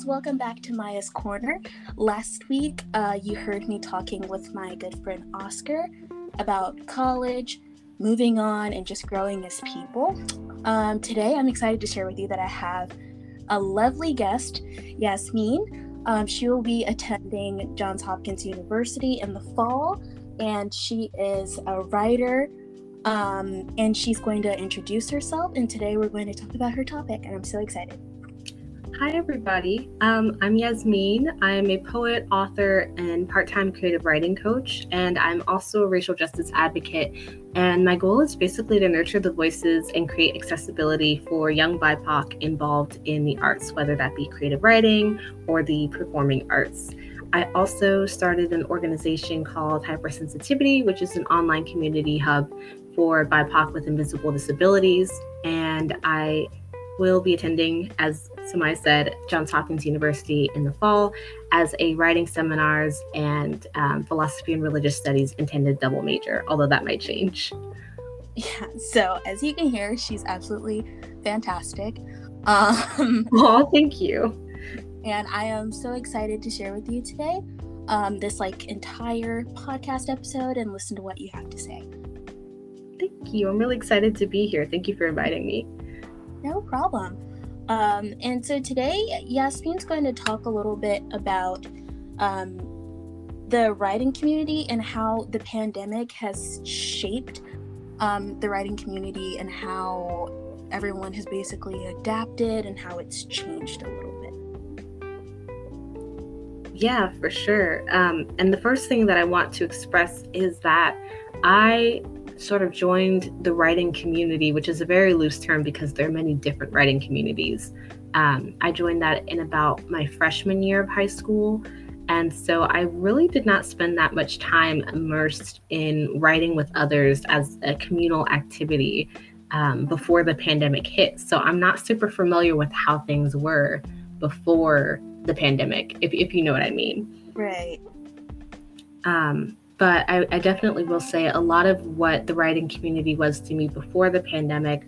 guys, welcome back to Maya's Corner. Last week, uh, you heard me talking with my good friend Oscar about college, moving on, and just growing as people. Um, today, I'm excited to share with you that I have a lovely guest, Yasmin. Um, she will be attending Johns Hopkins University in the fall, and she is a writer. Um, and she's going to introduce herself. And today, we're going to talk about her topic, and I'm so excited. Hi, everybody. Um, I'm Yasmin. I'm a poet, author, and part time creative writing coach, and I'm also a racial justice advocate. And my goal is basically to nurture the voices and create accessibility for young BIPOC involved in the arts, whether that be creative writing or the performing arts. I also started an organization called Hypersensitivity, which is an online community hub for BIPOC with invisible disabilities. And I will be attending, as Samai said, Johns Hopkins University in the fall as a writing seminars and um, philosophy and religious studies intended double major, although that might change. Yeah, so as you can hear, she's absolutely fantastic. Um, oh, thank you. And I am so excited to share with you today um, this like entire podcast episode and listen to what you have to say. Thank you. I'm really excited to be here. Thank you for inviting me. No problem. Um, and so today, Yasmin's going to talk a little bit about um, the writing community and how the pandemic has shaped um, the writing community and how everyone has basically adapted and how it's changed a little bit. Yeah, for sure. Um, and the first thing that I want to express is that I sort of joined the writing community, which is a very loose term because there are many different writing communities. Um, I joined that in about my freshman year of high school. And so I really did not spend that much time immersed in writing with others as a communal activity um, before the pandemic hit. So I'm not super familiar with how things were before the pandemic, if, if you know what I mean. Right. Um, but I, I definitely will say a lot of what the writing community was to me before the pandemic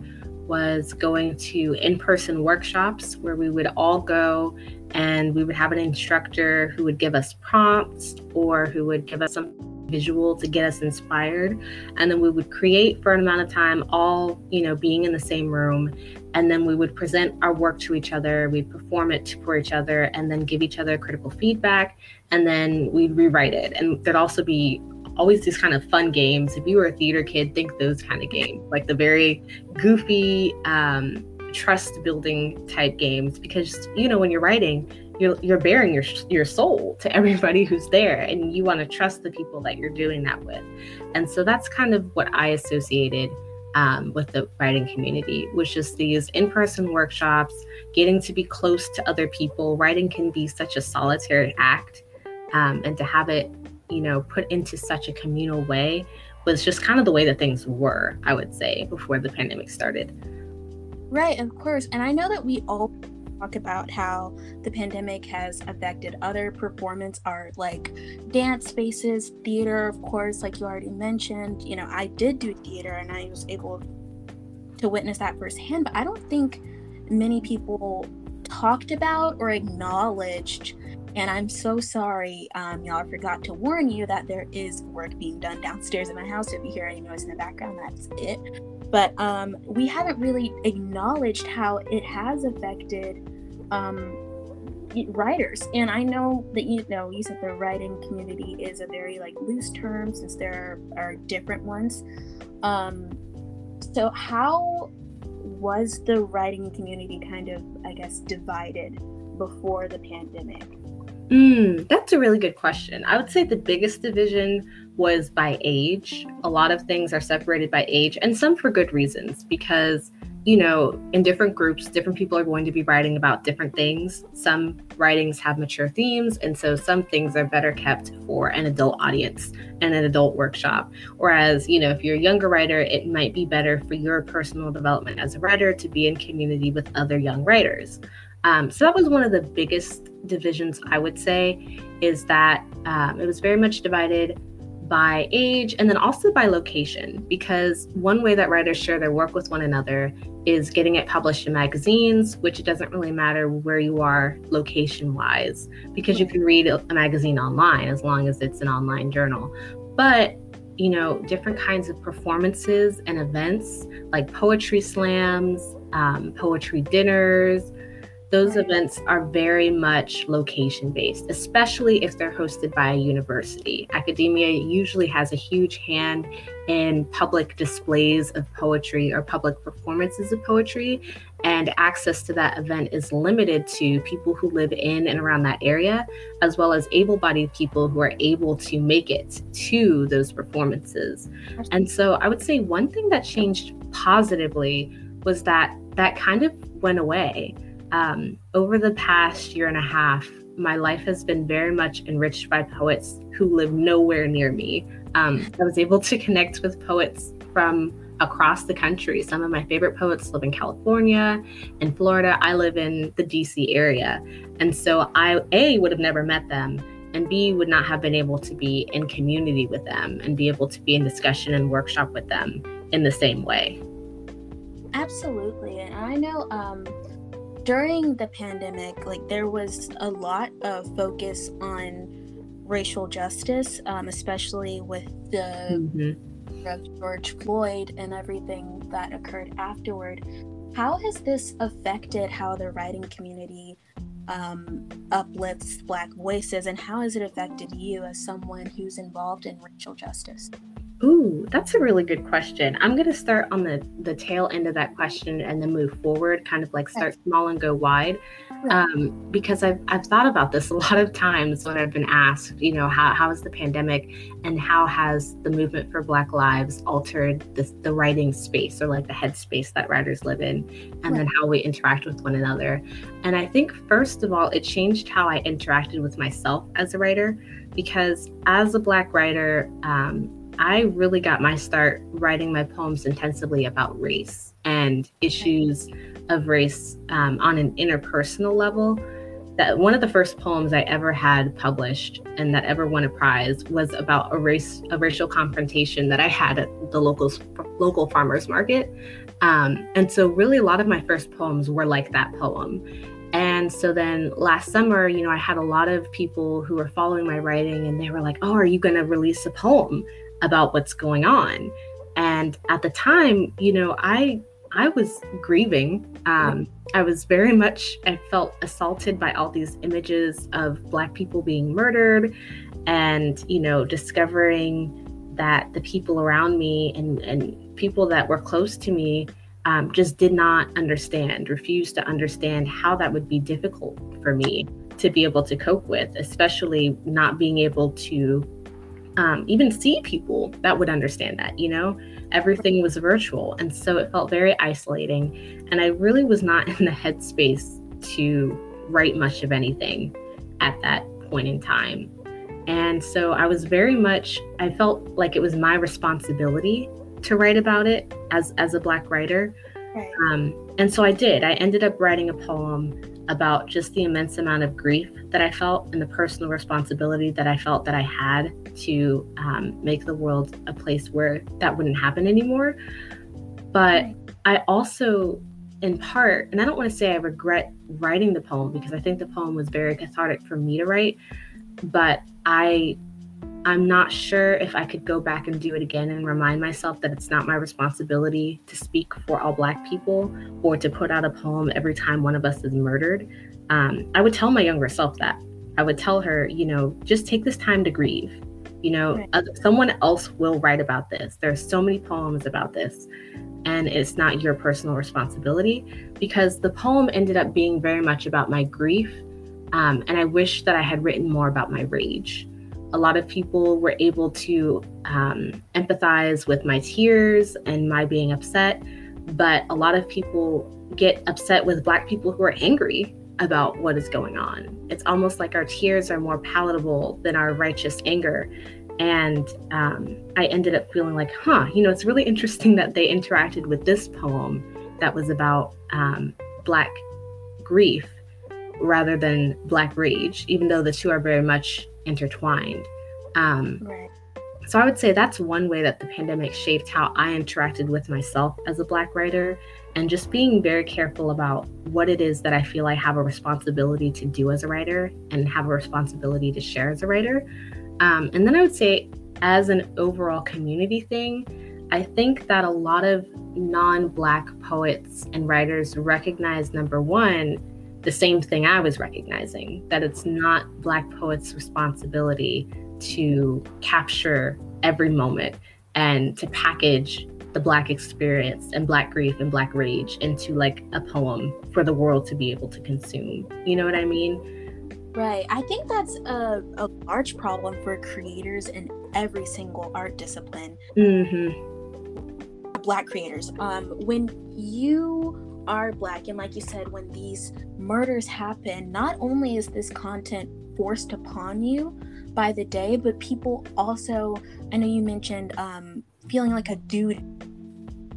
was going to in person workshops where we would all go and we would have an instructor who would give us prompts or who would give us some visual to get us inspired. And then we would create for an amount of time all you know being in the same room. And then we would present our work to each other. We'd perform it for each other and then give each other critical feedback. And then we'd rewrite it. And there'd also be always these kind of fun games. If you were a theater kid think those kind of games like the very goofy um, trust building type games. Because you know when you're writing you're you're bearing your your soul to everybody who's there and you want to trust the people that you're doing that with and so that's kind of what i associated um, with the writing community, which is these in person workshops, getting to be close to other people. Writing can be such a solitary act, um, and to have it, you know, put into such a communal way was just kind of the way that things were, I would say, before the pandemic started. Right, of course. And I know that we all talk about how the pandemic has affected other performance art like dance spaces, theater, of course, like you already mentioned. You know, I did do theater and I was able to witness that firsthand, but I don't think many people talked about or acknowledged. And I'm so sorry, um, y'all. I forgot to warn you that there is work being done downstairs in my house. If you hear any noise in the background, that's it. But um, we haven't really acknowledged how it has affected um, writers. And i know that you know you said the writing community is a very like loose term since there are, different ones. Um, so how was the writing community kind of i guess divided before the pandemic? Mm, that's a really good question. I would say the biggest division was by age. A lot of things are separated by age and some for good reasons because you know, in different groups, different people are going to be writing about different things. Some writings have mature themes, and so some things are better kept for an adult audience and an adult workshop. Whereas, you know, if you're a younger writer, it might be better for your personal development as a writer to be in community with other young writers. Um, so that was one of the biggest divisions, I would say, is that um, it was very much divided by age and then also by location because one way that writers share their work with one another is getting it published in magazines which it doesn't really matter where you are location wise because you can read a magazine online as long as it's an online journal. But you know different kinds of performances and events like poetry slams um, poetry dinners those events are very much location based, especially if they're hosted by a university. Academia usually has a huge hand in public displays of poetry or public performances of poetry, and access to that event is limited to people who live in and around that area, as well as able bodied people who are able to make it to those performances. And so I would say one thing that changed positively was that that kind of went away um, over the past year and a half, my life has been very much enriched by poets who live nowhere near me. Um, I was able to connect with poets from across the country. Some of my favorite poets live in California and Florida. I live in the DC area. And so I, A, would have never met them, and B, would not have been able to be in community with them and be able to be in discussion and workshop with them in the same way. Absolutely. And I know um, during the pandemic, like there was a lot of focus on racial justice, um, especially with the mm-hmm. of George Floyd and everything that occurred afterward. How has this affected how the writing community um, uplifts Black voices, and how has it affected you as someone who's involved in racial justice? Ooh, that's a really good question. I'm going to start on the the tail end of that question and then move forward, kind of like start small and go wide. Um, because I've, I've thought about this a lot of times when I've been asked, you know, how, how has the pandemic and how has the movement for Black Lives altered the, the writing space or like the headspace that writers live in, and right. then how we interact with one another. And I think, first of all, it changed how I interacted with myself as a writer because as a Black writer, um, I really got my start writing my poems intensively about race and issues of race um, on an interpersonal level. That one of the first poems I ever had published and that ever won a prize was about a race, a racial confrontation that I had at the local local farmers market. Um, and so, really, a lot of my first poems were like that poem. And so then last summer, you know, I had a lot of people who were following my writing and they were like, Oh, are you going to release a poem? About what's going on. And at the time, you know, I I was grieving. Um, I was very much, I felt assaulted by all these images of Black people being murdered and, you know, discovering that the people around me and, and people that were close to me um, just did not understand, refused to understand how that would be difficult for me to be able to cope with, especially not being able to um, even see people that would understand that, you know? Everything was virtual. And so it felt very isolating. And I really was not in the headspace to write much of anything at that point in time. And so I was very much, I felt like it was my responsibility to write about it as, as a Black writer. Right. Um, and so I did. I ended up writing a poem about just the immense amount of grief that I felt and the personal responsibility that I felt that I had to um, make the world a place where that wouldn't happen anymore. But I also, in part, and I don't want to say I regret writing the poem because I think the poem was very cathartic for me to write, but I I'm not sure if I could go back and do it again and remind myself that it's not my responsibility to speak for all Black people or to put out a poem every time one of us is murdered. Um, I would tell my younger self that. I would tell her, you know, just take this time to grieve. You know, right. someone else will write about this. There are so many poems about this, and it's not your personal responsibility because the poem ended up being very much about my grief. Um, and I wish that I had written more about my rage a lot of people were able to um, empathize with my tears and my being upset, but a lot of people get upset with Black people who are angry about what is going on. It's almost like our tears are more palatable than our righteous anger. And um, I ended up feeling like, huh, you know, it's really interesting that they interacted with this poem that was about um, Black grief rather than Black rage, even though the two are very much intertwined. Um, right. so I would say that's one way that the pandemic shaped how I interacted with myself as a Black writer and just being very careful about what it is that I feel I have a responsibility to do as a writer and have a responsibility to share as a writer. Um, and then I would say, as an overall community thing, I think that a lot of non Black poets and writers recognize number one, the same thing I was recognizing that it's not Black poets' responsibility to capture every moment and to package the black experience and black grief and black rage into like a poem for the world to be able to consume. You know what i mean? Right. I think that's a, a large problem for creators in every single art discipline. Mm-hmm. black creators. Um when you are black and like you said when these murders happen not only is this content forced upon you by the day, but people also, I know you mentioned um, feeling like a dude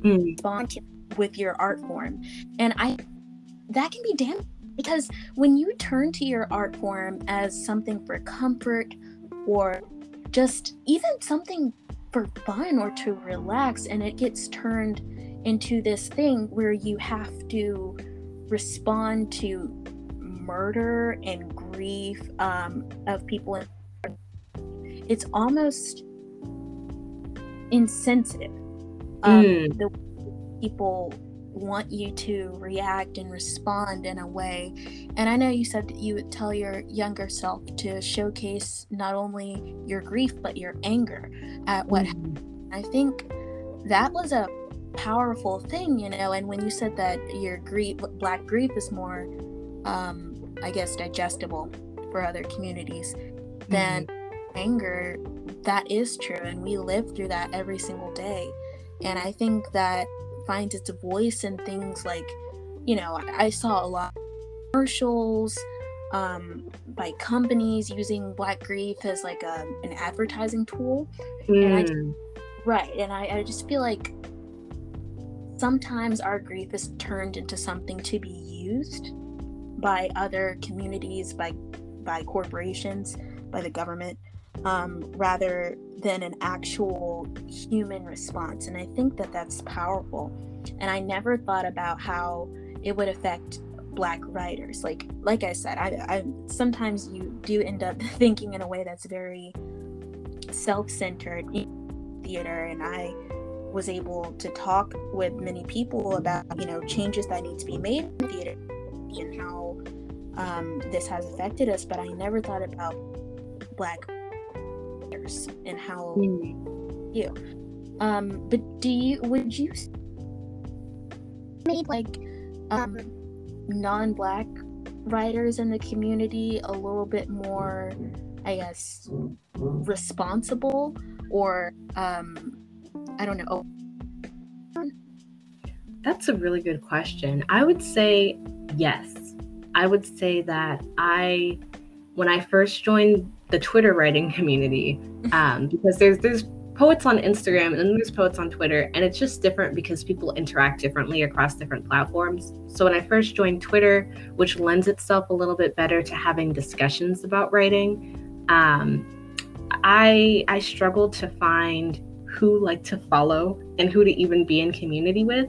mm. with your art form. And I, that can be damn because when you turn to your art form as something for comfort or just even something for fun or to relax, and it gets turned into this thing where you have to respond to murder and grief um, of people in it's almost insensitive um, mm. the people want you to react and respond in a way and i know you said that you would tell your younger self to showcase not only your grief but your anger at what mm. i think that was a powerful thing you know and when you said that your grief black grief is more um i guess digestible for other communities then mm anger, that is true. And we live through that every single day. And I think that finds its voice in things like, you know, I saw a lot of commercials um, by companies using Black Grief as like a, an advertising tool. Mm. And I, hmm. right. And I, I just feel like sometimes our grief is turned into something to be used by other communities, by by corporations, by the government um, rather than an actual human response. And I think that that's powerful. And I never thought about how it would affect black writers. Like like I said, I, I sometimes you do end up thinking in a way that's very self-centered theater and I was able to talk with many people about you know changes that need to be made in theater and how um, this has affected us but i never thought about black writers and how mm. you um but do you would you make like um non-black writers in the community a little bit more i guess responsible or um i don't know. That's a really good question. I would say yes. I would say that i when i first joined the Twitter writing community um, because there's there's poets on Instagram and there's poets on Twitter, and it's just different because people interact differently across different platforms. So when I first joined Twitter, which lends itself a little bit better to having discussions about writing, um, I I struggled to find who like to follow and who to even be in community with,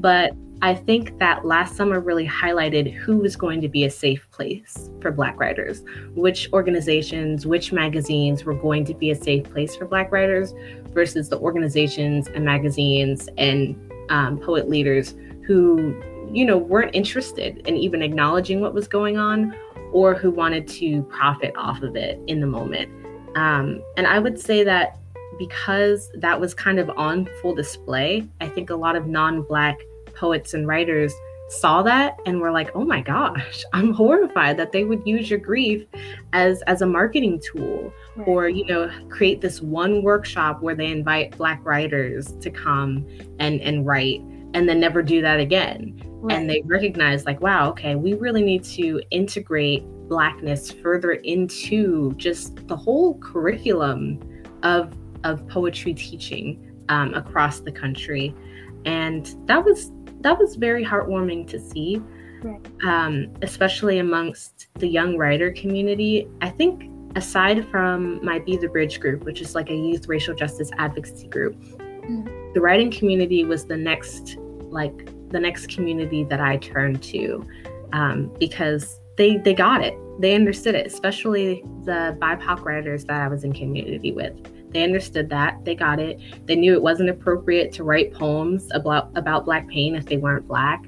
but I think that last summer really highlighted who was going to be a safe place for Black writers, which organizations, which magazines were going to be a safe place for Black writers versus the organizations and magazines and um, poet leaders who, you know, weren't interested in even acknowledging what was going on or who wanted to profit off of it in the moment. Um, and I would say that because that was kind of on full display, I think a lot of non Black poets and writers saw that and were like oh my gosh i'm horrified that they would use your grief as as a marketing tool right. or you know create this one workshop where they invite black writers to come and and write and then never do that again right. and they recognize like wow okay we really need to integrate blackness further into just the whole curriculum of of poetry teaching um, across the country and that was that was very heartwarming to see, right. um, especially amongst the young writer community. I think aside from my Be the Bridge group, which is like a youth racial justice advocacy group, mm-hmm. the writing community was the next, like, the next community that I turned to um, because they they got it, they understood it, especially the BIPOC writers that I was in community with. They understood that, they got it. They knew it wasn't appropriate to write poems about about Black pain if they weren't Black.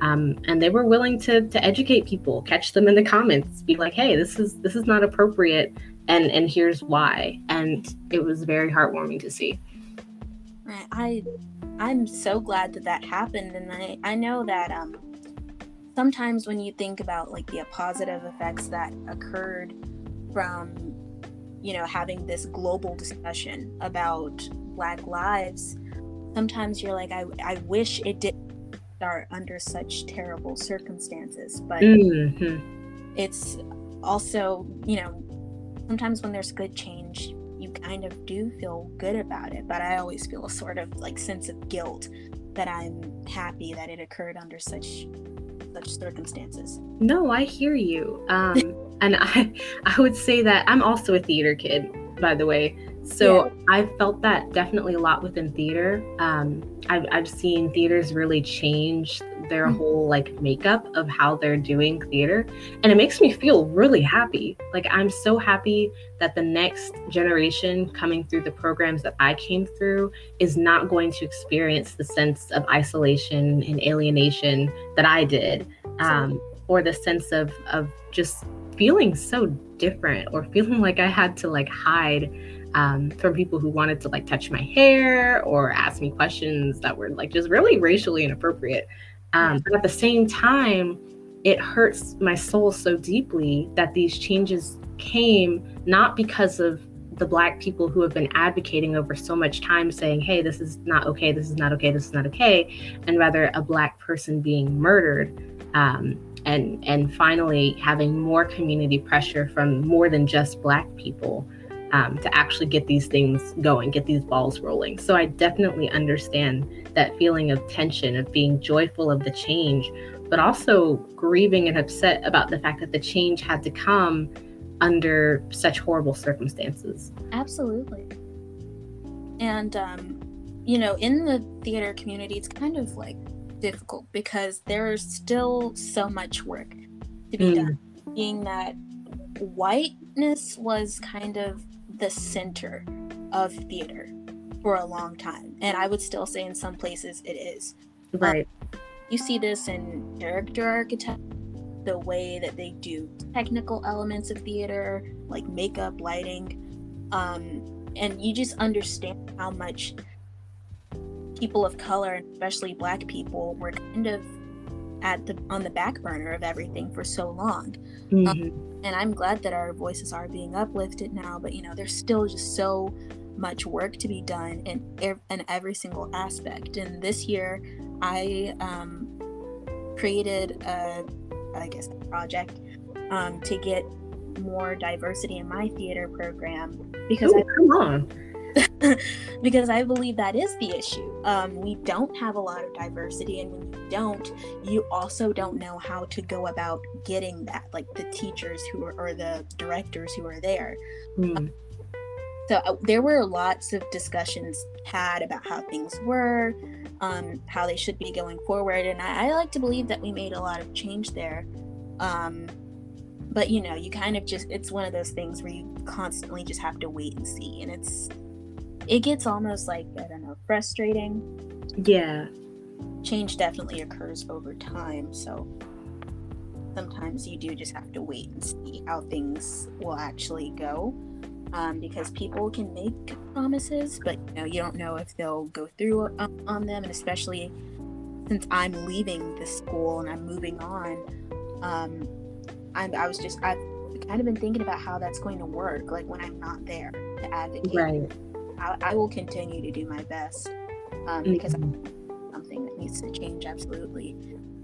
Um, and they were willing to to educate people, catch them in the comments, be like, "Hey, this is this is not appropriate, and and here's why." And it was very heartwarming to see. I I'm so glad that that happened, and I I know that um sometimes when you think about like the positive effects that occurred from you know having this global discussion about Black lives, sometimes you're like, I I wish it didn't start under such terrible circumstances. But mm-hmm. it's also, you know, sometimes when there's good change, you kind of do feel good about it. But I always feel a sort of like sense of guilt that I'm happy that it occurred under such such circumstances. No, I hear you. Um, and I I would say that I'm also a theater kid, by the way. So yeah. I felt that definitely a lot within theater. Um, I've, I've seen theaters really change their mm-hmm. whole like makeup of how they're doing theater. And it makes me feel really happy. Like I'm so happy that the next generation coming through the programs that I came through is not going to experience the sense of isolation and alienation that I did. Um, or the sense of of just feeling so different or feeling like I had to like hide um, from people who wanted to like touch my hair or ask me questions that were like just really racially inappropriate. Um, but at the same time, it hurts my soul so deeply that these changes came not because of the black people who have been advocating over so much time saying hey this is not okay this is not okay this is not okay and rather a black person being murdered um, and and finally having more community pressure from more than just black people um, to actually get these things going, get these balls rolling. So I definitely understand that feeling of tension, of being joyful of the change, but also grieving and upset about the fact that the change had to come under such horrible circumstances. Absolutely. And, um, you know, in the theater community, it's kind of like difficult because there's still so much work to be mm. done. Being that whiteness was kind of the center of theater for a long time. And I would still say in some places it is. Right. Um, you see this in character architecture, the way that they do technical elements of theater, like makeup, lighting. Um, and you just understand how much people of color, especially black people, were kind of at the on the back burner of everything for so long. Um, mm-hmm. Um, and I'm glad that our voices are being uplifted now, but you know, there's still just so much work to be done in, in every single aspect. And this year, I um, created a, I guess, a project um, to get more diversity in my theater program because Ooh, I come on because I believe that is the issue. Um, we don't have a lot of diversity, and when you don't, you also don't know how to go about getting that, like the teachers who are or the directors who are there. Mm. so uh, there were lots of discussions had about how things were, um, how they should be going forward, and I, I, like to believe that we made a lot of change there. Um, but you know, you kind of just—it's one of those things where you constantly just have to wait and see, and it's it gets almost like I don't know, frustrating. Yeah. Change definitely occurs over time, so sometimes you do just have to wait and see how things will actually go. Um, because people can make promises, but you know you don't know if they'll go through on them, and especially since I'm leaving the school and I'm moving on, um, I'm, I was just I've kind of been thinking about how that's going to work, like when I'm not there to advocate. Right I, I will continue to do my best um, mm-hmm. because something that needs to change absolutely.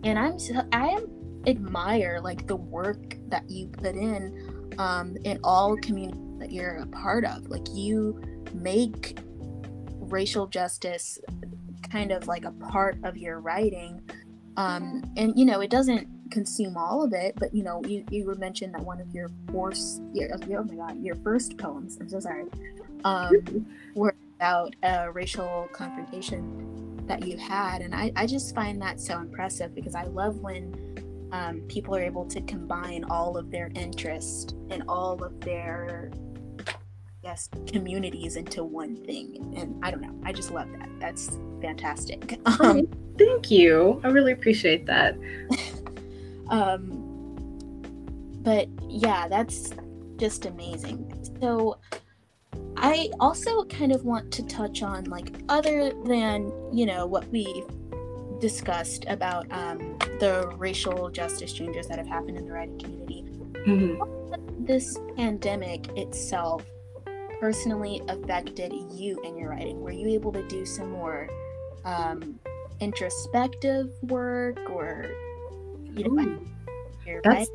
And I'm I admire like the work that you put in um, in all communities that you're a part of. Like you make racial justice kind of like a part of your writing. Um, and you know, it doesn't consume all of it, but you know, you, you were mentioned that one of your first, your, oh my god, your first poems, I'm so sorry, um, were about a racial confrontation that you had. And I, I just find that so impressive because I love when um, people are able to combine all of their interest and all of their yes communities into one thing. And i don't know. I just love that. That's fantastic. Um, thank you. I really appreciate that. Um but yeah that's just amazing. So i also kind of want to touch on like other than you know what we discussed about um, the racial justice changes that have happened in the writing community mm-hmm. this pandemic itself personally affected you in your writing? Were you able to do some more um, introspective work or, you know, that's,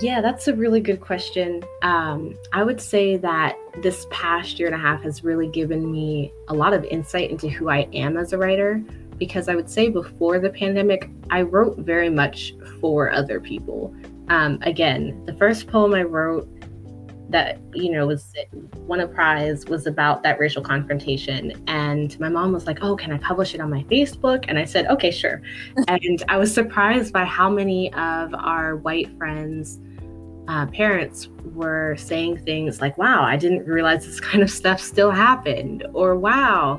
yeah, that's a really good question. Um, I would say that this past year and a half has really given me a lot of insight into who I am as a writer. Because I would say before the pandemic, I wrote very much for other people. Um, again, the first poem I wrote that you know was won a prize was about that racial confrontation. And my mom was like oh can i publish it on my facebook? And i said okay sure. And i was surprised by how many of our white friends uh, parents were saying things like wow i didn't realize this kind of stuff still happened or wow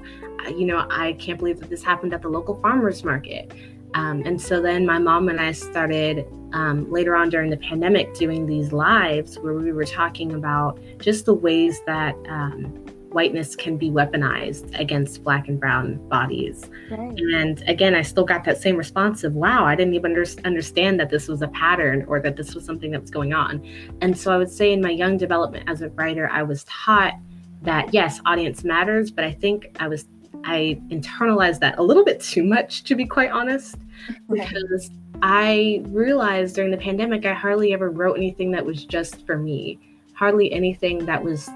you know i can't believe that this happened at the local farmers market. Um, and so then my mom and I started um, later on during the pandemic doing these lives where we were talking about just the ways that um, whiteness can be weaponized against black and brown bodies. Right. And again, I still got that same response of, wow, I didn't even under- understand that this was a pattern or that this was something that was going on. And so I would say in my young development as a writer, I was taught that yes, audience matters, but I think I was I internalized that a little bit too much, to be quite honest, because I realized during the pandemic, I hardly ever wrote anything that was just for me, hardly anything that was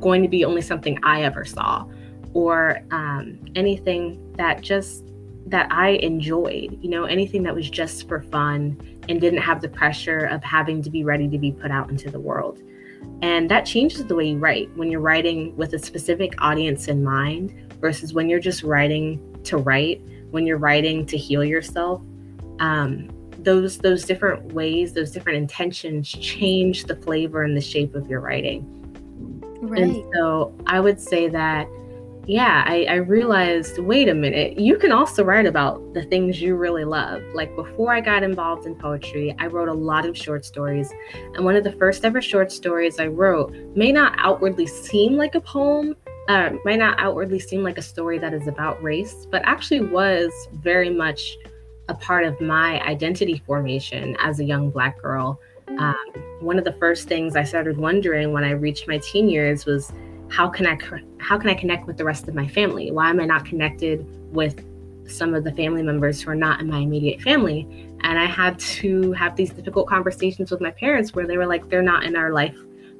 going to be only something I ever saw, or um, anything that just that I enjoyed, you know, anything that was just for fun and didn't have the pressure of having to be ready to be put out into the world. And that changes the way you write when you're writing with a specific audience in mind versus when you're just writing to write, when you're writing to heal yourself. Um, those those different ways, those different intentions change the flavor and the shape of your writing. Right. And so I would say that yeah, I, I, realized wait a minute, you can also write about the things you really love. Like before I got involved in poetry, I wrote a lot of short stories. And one of the first ever short stories I wrote may not outwardly seem like a poem, uh, might not outwardly seem like a story that is about race, but actually was very much a part of my identity formation as a young Black girl. Um, one of the first things I started wondering when I reached my teen years was how can I how can I connect with the rest of my family? Why am I not connected with some of the family members who are not in my immediate family? And I had to have these difficult conversations with my parents where they were like, they're not in our life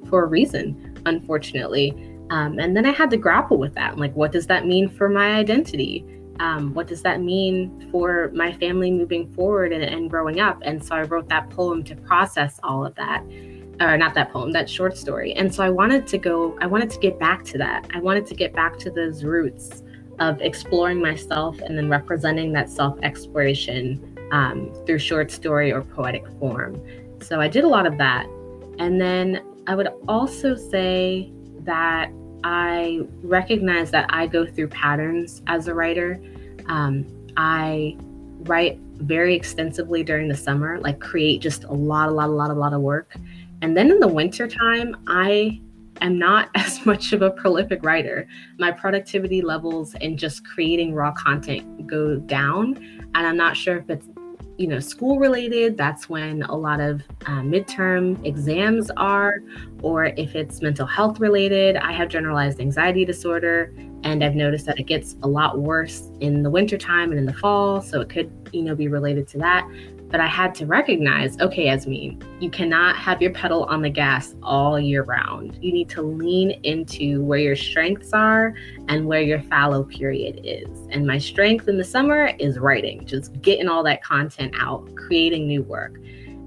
for a reason, unfortunately. Um, and then I had to grapple with that. Like, what does that mean for my identity? Um, what does that mean for my family moving forward and, and, growing up? And so I wrote that poem to process all of that, or not that poem, that short story. And so I wanted to go, I wanted to get back to that. I wanted to get back to those roots of exploring myself and then representing that self exploration um, through short story or poetic form. So I did a lot of that. And then I would also say that I recognize that I go through patterns as a writer. Um, I write very extensively during the summer, like create just a lot, a lot, a lot, a lot of work. And then in the winter time, I am not as much of a prolific writer. My productivity levels in just creating raw content go down. And I'm not sure if it's you know school related that's when a lot of uh, midterm exams are or if it's mental health related i have generalized anxiety disorder And I've noticed that it gets a lot worse in the wintertime and in the fall. So it could, you know, be related to that. But I had to recognize okay, Yasmin, you cannot have your pedal on the gas all year round. You need to lean into where your strengths are and where your fallow period is. And my strength in the summer is writing, just getting all that content out, creating new work.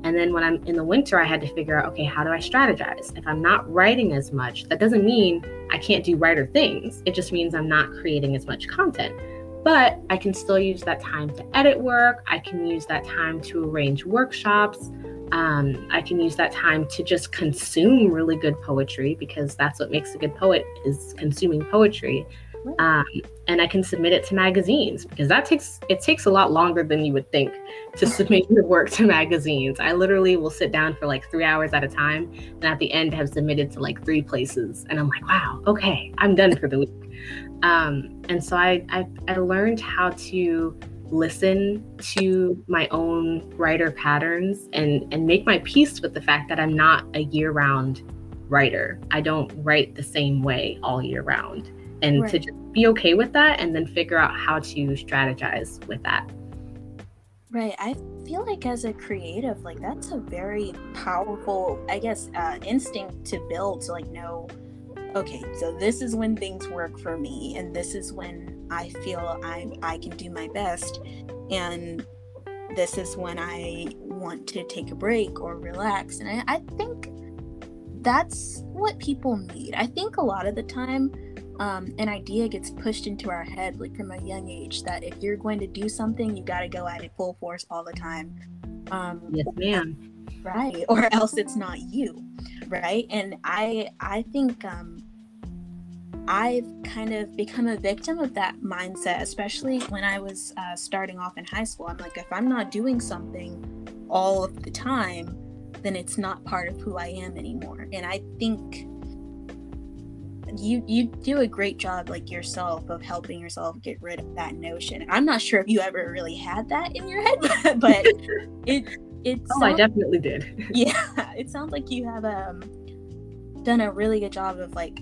And then when I'm in the winter, I had to figure out okay, how do I strategize? If I'm not writing as much, that doesn't mean I can't do writer things. It just means I'm not creating as much content but I can still use that time to edit work. I can use that time to arrange workshops. Um, I can use that time to just consume really good poetry because that's what makes a good poet is consuming poetry. Um, and I can submit it to magazines because that takes it takes a lot longer than you would think to submit your work to magazines. I literally will sit down for like three hours at a time, and at the end have submitted to like three places, and I'm like, wow, okay, I'm done for the week. Um, and so I, I I learned how to listen to my own writer patterns and and make my peace with the fact that I'm not a year-round writer. I don't write the same way all year round and right. to just be okay with that and then figure out how to strategize with that. Right. I feel like as a creative, like that's a very powerful, I guess, uh, instinct to build to like know, okay, so this is when things work for me, and this is when I feel I I can do my best, and this is when I want to take a break or relax. And I, I think that's what people need. I think a lot of the time um, an idea gets pushed into our head like from a young age that if you're going to do something you got to go at it full force all the time. Um, yes ma'am. right or else it's not you right? And i i think um, i've kind of become a victim of that mindset especially when i was uh, starting off in high school. I'm like if i'm not doing something all of the time then it's not part of who i am anymore. And i think you you do a great job like yourself of helping yourself get rid of that notion. I'm not sure if you ever really had that in your head but it it oh sounds, i definitely did. Yeah it sounds like you have um done a really good job of like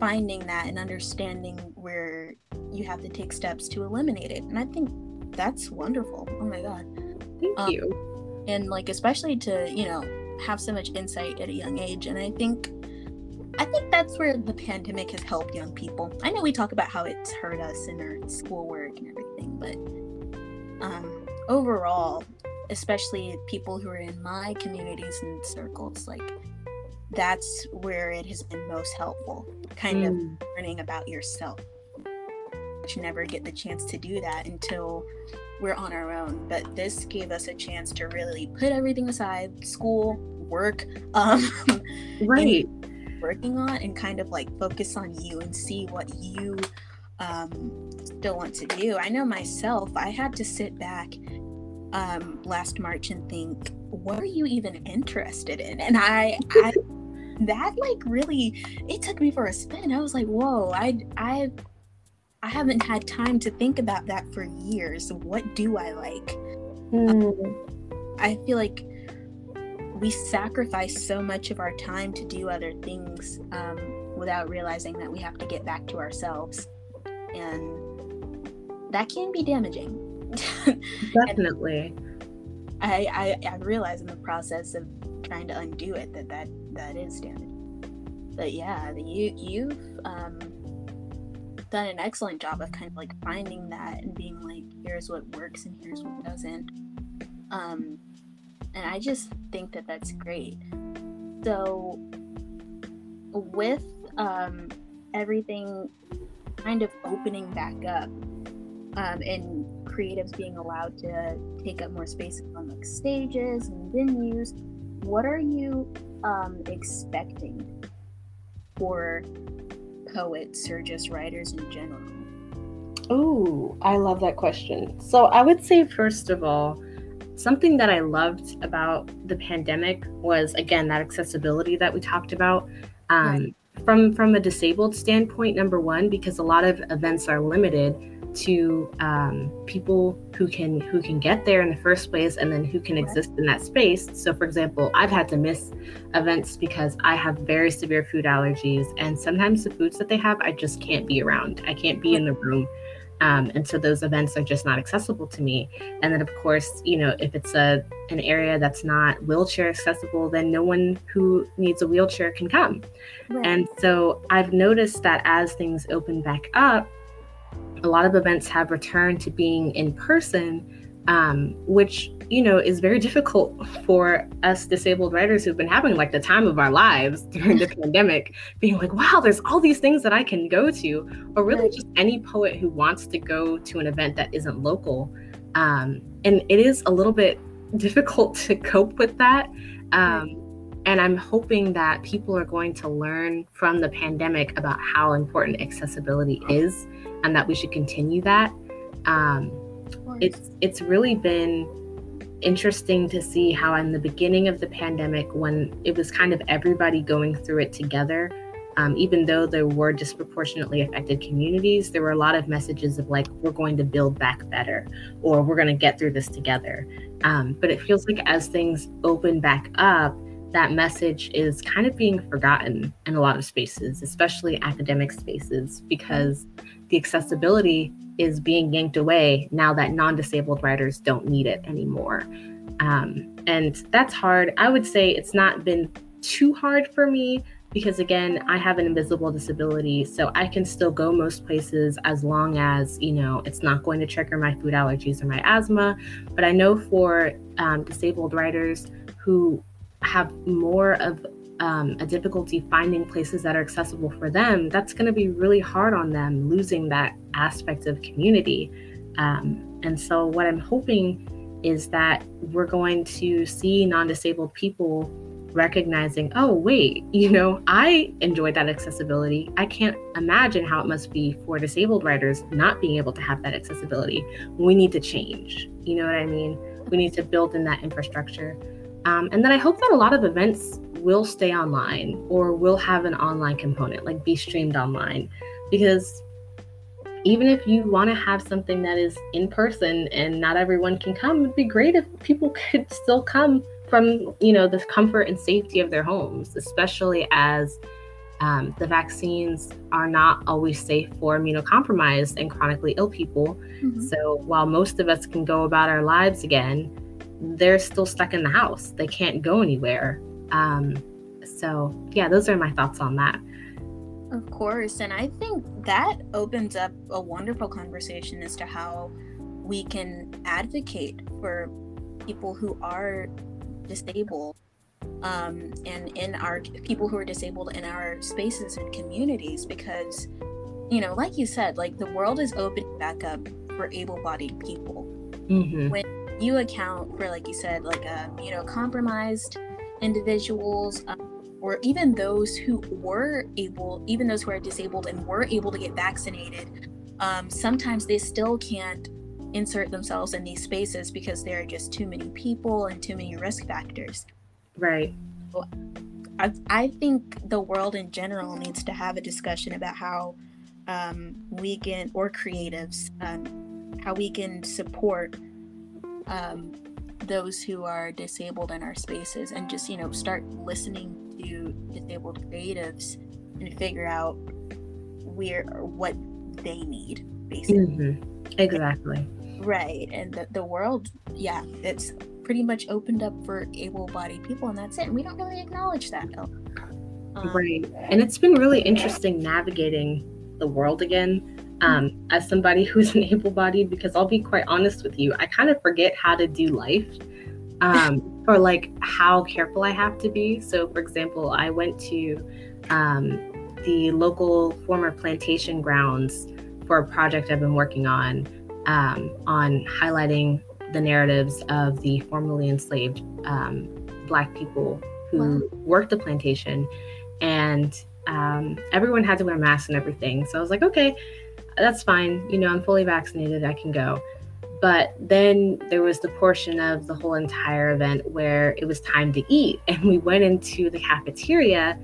finding that and understanding where you have to take steps to eliminate it. And i think that's wonderful. Oh my god. Thank um, you. and like especially to you know have so much insight at a young age. And i think I think that's where the pandemic has helped young people. I know we talk about how it's hurt us in our schoolwork and everything, but um, overall, especially people who are in my communities and circles, like that's where it has been most helpful. Kind mm. of learning about yourself. You never get the chance to do that until we're on our own. But this gave us a chance to really put everything aside school, work, um, right working on and kind of like focus on you and see what you um, still want to do. I know myself, I had to sit back um, last March and think, what are you even interested in? And I, I that like really, it took me for a spin. I was like, whoa, I, I, I haven't had time to think about that for years. What do I like? Mm. Um, I feel like we sacrifice so much of our time to do other things um, without realizing that we have to get back to ourselves. And that can be damaging. Definitely. I, I, I realize in the process of trying to undo it that that, that is damaging. But yeah, you, you've um, done an excellent job of kind of like finding that and being like, here's what works and here's what doesn't. Um, and I just think that that's great. So, with um, everything kind of opening back up um, and creatives being allowed to take up more space on like stages and venues, what are you um, expecting for poets or just writers in general? Oh, I love that question. So I would say, first of all, Something that I loved about the pandemic was again that accessibility that we talked about. Um, right. From from a disabled standpoint, number one, because a lot of events are limited. to um, people who can who can get there in the first place and then who can exist in that space so for example i've had to miss events because i have very severe food allergies and sometimes the foods that they have i just can't be around i can't be in the room um, and so those events are just not accessible to me and then of course you know if it's a an area that's not wheelchair accessible then no one who needs a wheelchair can come right. and so i've noticed that as things open back up a lot of events have returned to being in person um, which you know is very difficult for us disabled writers who've been having like the time of our lives during the pandemic being like wow there's all these things that i can go to or really just any poet who wants to go to an event that isn't local. Um, and it is a little bit difficult to cope with that um, and i'm hoping that people are going to learn from the pandemic about how important accessibility is and that we should continue that. Um, it's it's really been interesting to see how in the beginning of the pandemic when it was kind of everybody going through it together um, even though there were disproportionately affected communities there were a lot of messages of like we're going to build back better or we're going to get through this together. Um, but it feels like as things open back up that message is kind of being forgotten in a lot of spaces especially academic spaces because the accessibility is being yanked away now that non disabled writers don't need it anymore. Um, and that's hard. I would say it's not been too hard for me because, again, I have an invisible disability. So I can still go most places as long as, you know, it's not going to trigger my food allergies or my asthma. But I know for um, disabled writers who have more of um, a difficulty finding places that are accessible for them, that's going to be really hard on them losing that aspect of community. Um, and so, what I'm hoping is that we're going to see non disabled people recognizing, oh, wait, you know, I enjoyed that accessibility. I can't imagine how it must be for disabled writers not being able to have that accessibility. We need to change. You know what I mean? We need to build in that infrastructure. Um, and then I hope that a lot of events will stay online or will have an online component, like be streamed online. Because even if you want to have something that is in person and not everyone can come, it'd be great if people could still come from, you know, the comfort and safety of their homes, especially as um, the vaccines are not always safe for immunocompromised and chronically ill people. Mm-hmm. So while most of us can go about our lives again, they're still stuck in the house. They can't go anywhere. Um, so, yeah, those are my thoughts on that. Of course. And I think that opens up a wonderful conversation as to how we can advocate for people who are disabled um, and in our people who are disabled in our spaces and communities because you know like you said like the world is opening back up for able-bodied people mm-hmm. when you account for like you said like a you know compromised individuals um, or even those who were able even those who are disabled and were able to get vaccinated um, sometimes they still can't insert themselves in these spaces because there are just too many people and too many risk factors. Right. So I, I think the world in general needs to have a discussion about how um, we can or creatives um, how we can support um, those who are disabled in our spaces and just you know start listening to disabled creatives and figure out where what they need basically. Mm-hmm. exactly. Right and the, the world yeah it's pretty much opened up for able-bodied people and that's it and we don't really acknowledge that um, right and it's been really interesting navigating the world again um, as somebody who's an able bodied, because I'll be quite honest with you, I kind of forget how to do life um, or like how careful I have to be. So, for example, I went to um, the local former plantation grounds for a project I've been working on um, on highlighting the narratives of the formerly enslaved um, Black people who wow. worked the plantation. And um, everyone had to wear masks and everything. So I was like, okay, that's fine. You know, I'm fully vaccinated. I can go. But then there was the portion of the whole entire event where it was time to eat. And we went into the cafeteria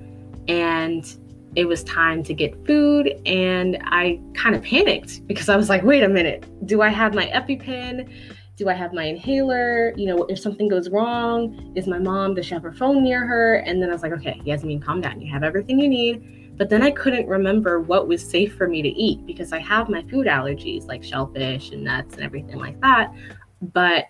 and it was time to get food and I kind of panicked because I was like, wait a minute, do I have my EpiPen? Do I have my inhaler? You know, if something goes wrong, is my mom, does she have her phone near her? And then I was like, okay, Yasmin, calm down. You have everything you need. But then I couldn't remember what was safe for me to eat because I have my food allergies like shellfish and nuts and everything like that. But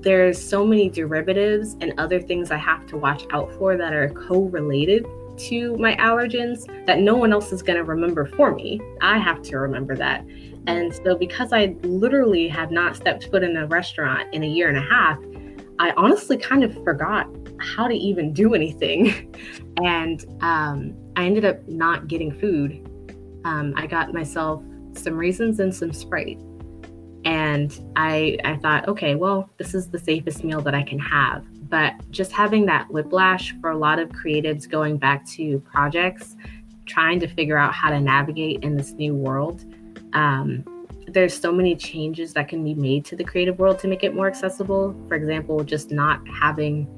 there's so many derivatives and other things I have to watch out for that are co-related to my allergens that no one else is going to remember for me. I have to remember that. And so, because I literally have not stepped foot in a restaurant in a year and a half, I honestly kind of forgot how to even do anything. and um, I ended up not getting food. Um, I got myself some raisins and some Sprite. And I, I thought, okay, well, this is the safest meal that I can have but just having that whiplash for a lot of creatives going back to projects, trying to figure out how to navigate in this new world. Um, there's so many changes that can be made to the creative world to make it more accessible. For example, just not having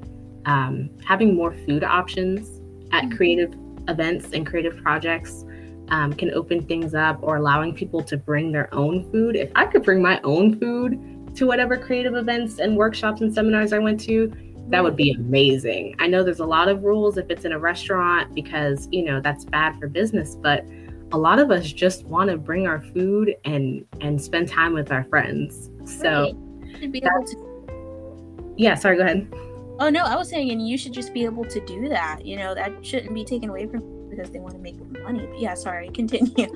um, having more food options at mm-hmm. creative events and creative projects um, can open things up, or allowing people to bring their own food. If I could bring my own food to whatever creative events and workshops and seminars I went to, that would be amazing. I know there's a lot of rules if it's in a restaurant because, you know, that's bad for business, but a lot of us just want to bring our food and and spend time with our friends. So to- Yeah, sorry, go ahead. Oh no, I was saying and you should just be able to do that. You know, that shouldn't be taken away from because they want to make money. But yeah, sorry, continue.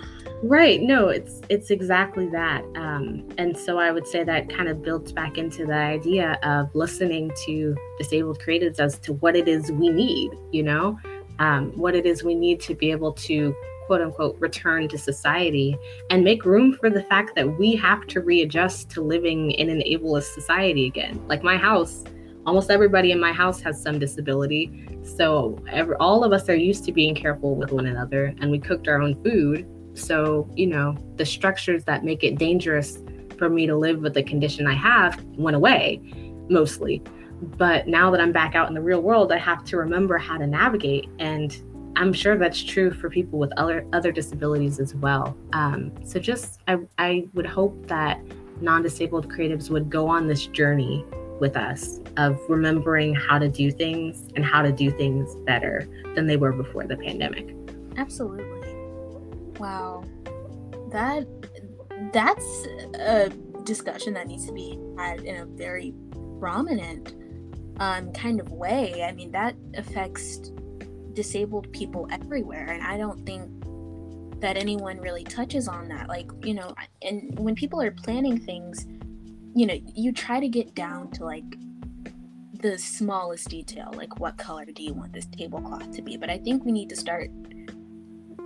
Right. No, it's it's exactly that. Um, and so I would say that kind of builds back into the idea of listening to disabled creatives as to what it is we need. You know, um, what it is we need to be able to quote unquote return to society and make room for the fact that we have to readjust to living in an ableist society again. Like my house almost everybody in my house has some disability. So every, all of us are used to being careful with one another and we cooked our own food. So, you know, the structures that make it dangerous for me to live with the condition I have went away mostly. But now that I'm back out in the real world, I have to remember how to navigate. And I'm sure that's true for people with other other disabilities as well. Um, so just I, I would hope that non-disabled creatives would go on this journey with us of remembering how to do things and how to do things better than they were before the pandemic. Absolutely. Wow. That that's a discussion that needs to be had in a very prominent um, kind of way. I mean, that affects disabled people everywhere, and I don't think that anyone really touches on that. Like, you know, and when people are planning things, you know, you try to get down to like the smallest detail, like what color do you want this tablecloth to be? But I think we need to start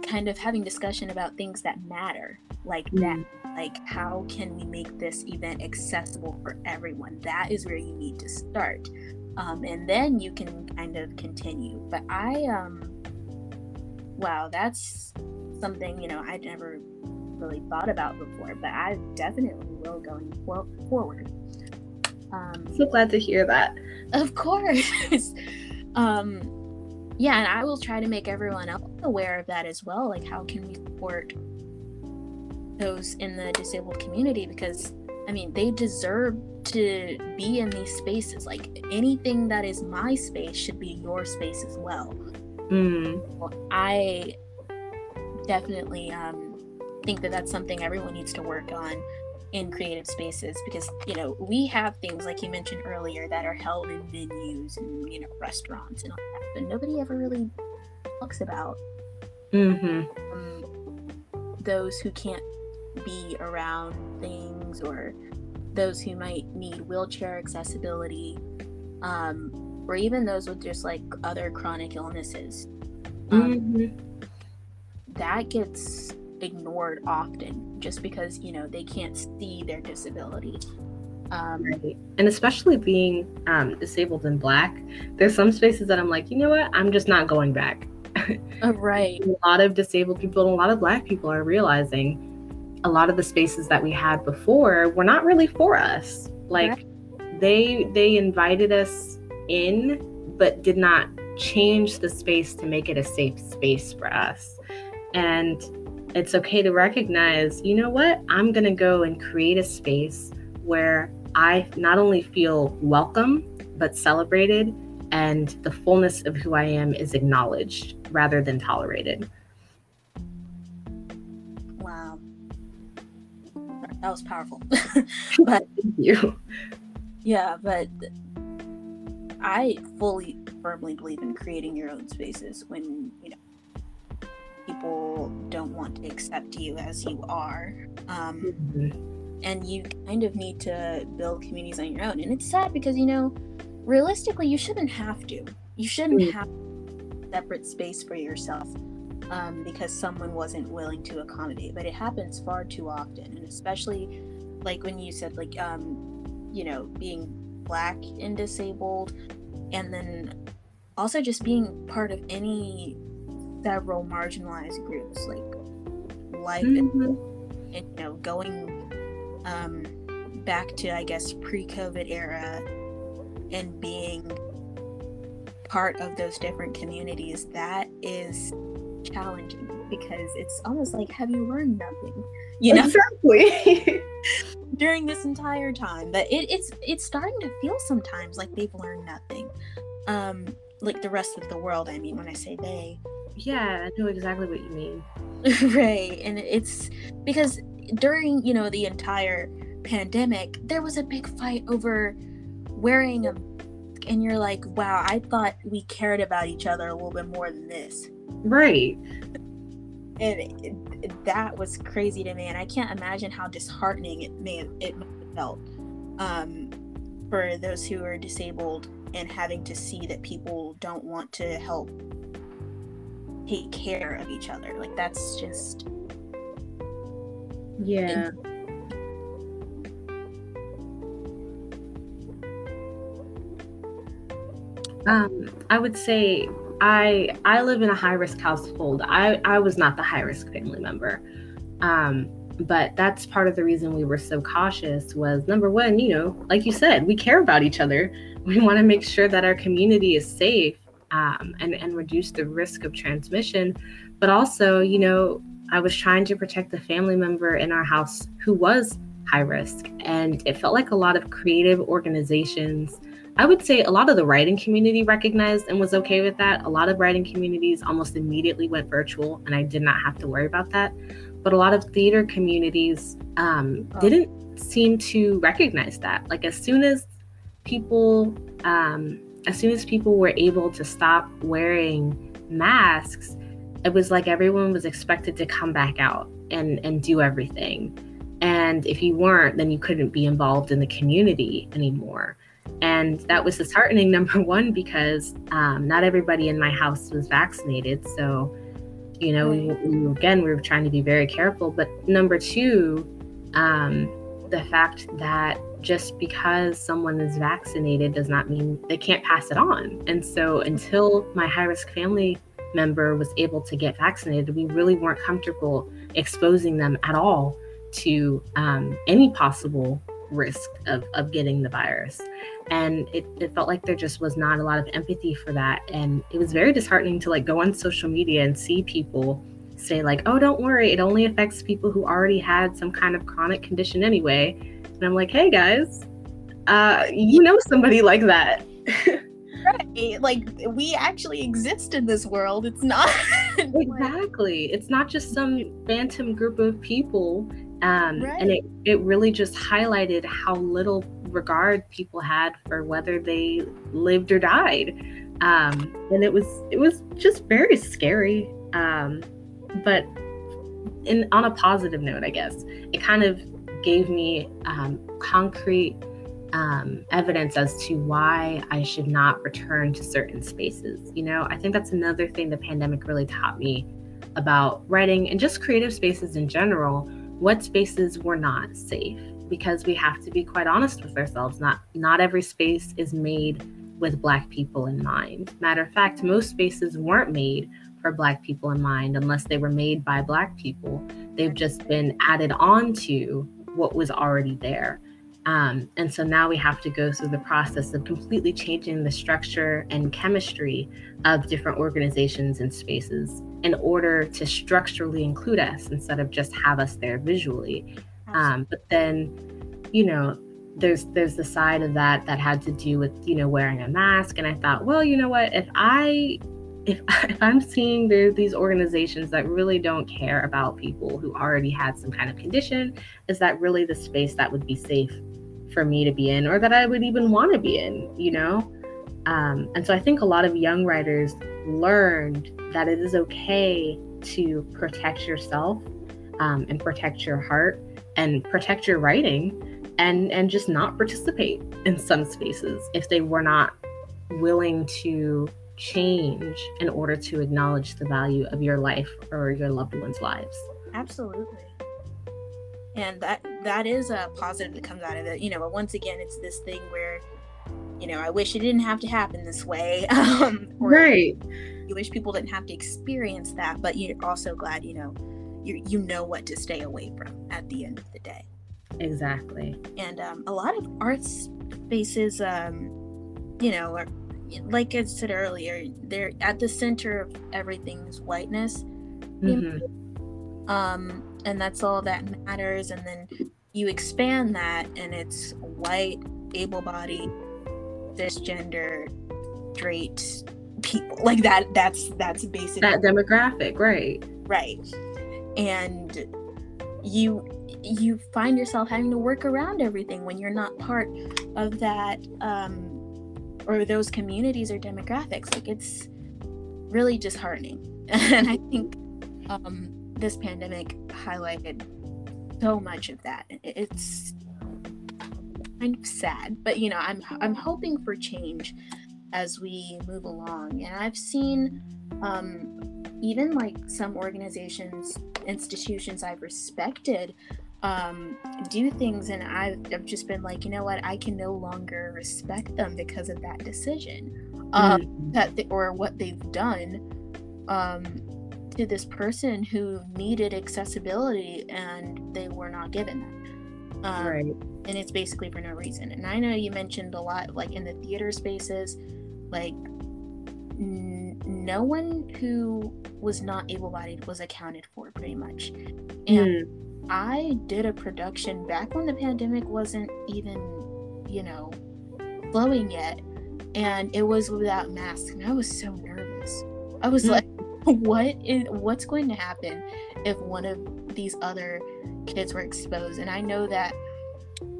kind of having discussion about things that matter, like that. Mm. Like, how can we make this event accessible for everyone? That is where you need to start. Um, and then you can kind of continue. But I, um, wow, that's something, you know, I'd never really thought about before, but I definitely will going forward. Um, so glad to hear that. Of course. um, yeah, and I will try to make everyone else aware of that as well. Like, how can we support those in the disabled community? Because, I mean, they deserve to be in these spaces. Like, anything that is my space should be your space as well. Mm. I definitely um, think that that's something everyone needs to work on in creative spaces because you know we have things like you mentioned earlier that are held in venues and you know restaurants and all that but nobody ever really talks about mm-hmm. um, those who can't be around things or those who might need wheelchair accessibility um, or even those with just like other chronic illnesses um, mm-hmm. that gets ignored often just because you know they can't see their disability. Um, right. and especially being um, disabled and black there's some spaces that i'm like you know what? I'm just not going back. Oh, right. A lot of disabled people and a lot of black people are realizing a lot of the spaces that we had before were not really for us. Like right. they they invited us in but did not change the space to make it a safe space for us. And it's okay to recognize, you know what? I'm going to go and create a space where I not only feel welcome, but celebrated, and the fullness of who I am is acknowledged rather than tolerated. Wow. That was powerful. but Thank you. Yeah, but I fully firmly believe in creating your own spaces when, people don't want to accept you as you are. Um, mm-hmm. And you kind of need to build communities on your own. And it's sad because, you know, realistically, you shouldn't have to. You shouldn't mm-hmm. have separate space for yourself um, because someone wasn't willing to accommodate. But it happens far too often. And especially like when you said, like, um, you know, being black and disabled, and then also just being part of any several marginalized groups like life mm-hmm. and, and, you know going um, back to i guess pre-covid era and being part of those different communities that is challenging because it's almost like have you learned nothing? You know? Exactly. During this entire time but it, it's it's starting to feel sometimes like they've learned nothing. Um like the rest of the world i mean when i say they yeah, I know exactly what you mean. right. And it's because during, you know, the entire pandemic, there was a big fight over wearing a and you're like, wow, I thought we cared about each other a little bit more than this. Right. And it, it, that was crazy to me, and I can't imagine how disheartening it may have, it felt um, for those who are disabled and having to see that people don't want to help take care of each other. Like that's just yeah. Um, I would say I I live in a high risk household. I I was not the high risk family member. Um, but that's part of the reason we were so cautious was number one, you know, like you said, we care about each other. We want to make sure that our community is safe um, and, and reduce the risk of transmission. But also, you know, I was trying to protect the family member in our house who was high risk. And it felt like a lot of creative organizations, I would say a lot of the writing community recognized and was okay with that. A lot of writing communities almost immediately went virtual, and I did not have to worry about that. But a lot of theater communities um, oh. didn't seem to recognize that. Like, as soon as people, um, as soon as people were able to stop wearing masks, it was like everyone was expected to come back out and and do everything. And if you weren't, then you couldn't be involved in the community anymore. And that was disheartening, number one, because um, not everybody in my house was vaccinated. So, you know, we, we, again, we were trying to be very careful. But number two, um, the fact that just because someone is vaccinated does not mean they can't pass it on. And so until my high risk family member was able to get vaccinated, we really weren't comfortable exposing them at all to um, any possible risk of, of getting the virus. And it, it felt like there just was not a lot of empathy for that. And it was very disheartening to like go on social media and see people say like, oh, don't worry, it only affects people who already had some kind of chronic condition anyway and I'm like, hey guys, uh, you know somebody like that. right. Like we actually exist in this world. It's not exactly. It's not just some phantom group of people. Um, right. and it, it really just highlighted how little regard people had for whether they lived or died. Um, and it was it was just very scary. Um, but in on a positive note, I guess it kind of gave me um, concrete um, evidence as to why I should not return to certain spaces. You know, I think that's another thing the pandemic really taught me about writing and just creative spaces in general. What spaces were not safe because we have to be quite honest with ourselves. Not not every space is made with Black people in mind. Matter of fact, most spaces weren't made for Black people in mind unless they were made by Black people. They've just been added on to what was already there. Um, and so now we have to go through the process of completely changing the structure and chemistry of different organizations and spaces in order to structurally include us instead of just have us there visually. Um, but then, you know, there's there's the side of that that had to do with you know wearing a mask, and I thought, well, you know what, if I if, if I'm seeing these organizations that really don't care about people who already had some kind of condition, is that really the space that would be safe for me to be in or that I would even want to be in, you know? Um, and so I think a lot of young writers learned that it is okay to protect yourself um, and protect your heart and protect your writing and and just not participate in some spaces if they were not willing to change in order to acknowledge the value of your life or your loved ones' lives. Absolutely. And that that is a positive that comes out of it. You know, but once again, it's this thing where, you know, I wish it didn't have to happen this way. Um, right. You wish people didn't have to experience that, but you're also glad, you know, you you know what to stay away from at the end of the day. Exactly. And um, a lot of art spaces, um, you know, are like I said earlier, they're at the center of everything's whiteness. Mm-hmm. Um, and that's all that matters. And then you expand that, and it's white, able-bodied, cisgender, straight people like that. That's that's basically that demographic, right? Right. And you you find yourself having to work around everything when you're not part of that um, or those communities or demographics. Like it's really disheartening. and I think um, this pandemic highlighted so much of that. It's kind of sad, but you know, I'm I'm hoping for change as we move along. And I've seen um, even like some organizations, institutions I've respected um, do things and I've, I've, just been like you know what? I can no longer respect them because of that decision um, mm-hmm. that they, or what they've done um, to this person who needed accessibility and they were not given that. Um, right. and it's basically for no reason. And i know you mentioned a lot like in the theater spaces like n- no one who was not able-bodied was accounted for pretty much. And mm I did a production back when the pandemic wasn't even, you know, flowing yet. And it was without masks. And I was so nervous. I was mm-hmm. like, what is what's going to happen if one of these other kids were exposed? And I know that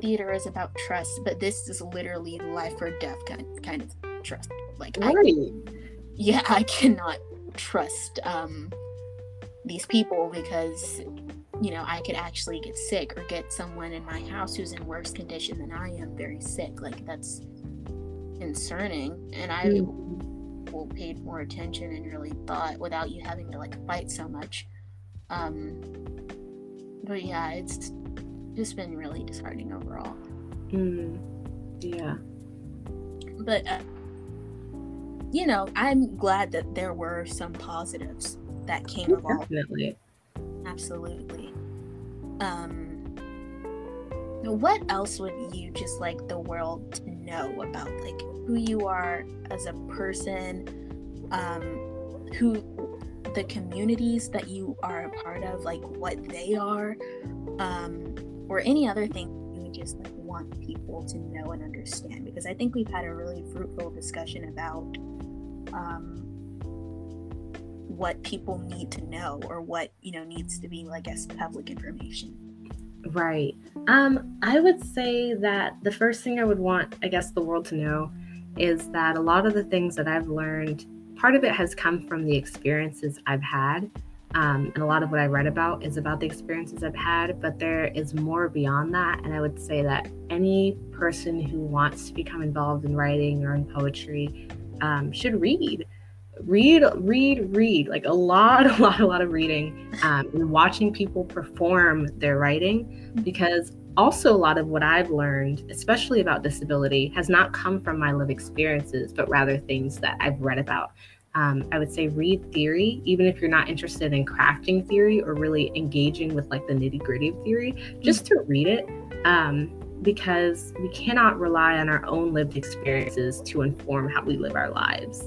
theater is about trust, but this is literally life or death kind, kind of trust. Like right. I, yeah, I cannot trust um these people because you know, I could actually get sick or get someone in my house who's in worse condition than I am very sick. Like that's concerning. And I mm. paid more attention and really thought without you having to like fight so much. Um, but yeah, it's just been really disheartening overall. Mm. Yeah. But uh, you know, I'm glad that there were some positives that came of all. Definitely. Absolutely. Um, what else would you just like the world to know about like who you are as a person, um, who the communities that you are a part of, like what they are, um, or any other thing you would just like want people to know and understand? Because I think we've had a really fruitful discussion about um, what people need to know or what you know needs to be i guess public information. Right. Um i would say that the first thing i would want i guess the world to know is that a lot of the things that i've learned part of it has come from the experiences i've had um, and a lot of what i read about is about the experiences i've had but there is more beyond that and i would say that any person who wants to become involved in writing or in poetry um, should read read read read like a lot a lot a lot of reading um, and watching people perform their writing mm-hmm. because also a lot of what i've learned especially about disability has not come from my lived experiences but rather things that i've read about um, i would say read theory even if you're not interested in crafting theory or really engaging with like the nitty gritty of theory just to read it um, because we cannot rely on our own lived experiences to inform how we live our lives.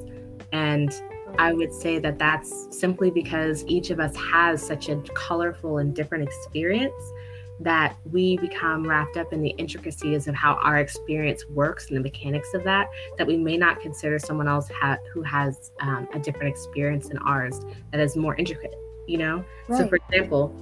And I would say that that's simply because each of us has such a colorful and different experience that we become wrapped up in the intricacies of how our experience works and the mechanics of that, that we may not consider someone else ha- who has um, a different experience than ours that is more intricate, you know? Right. So, for example,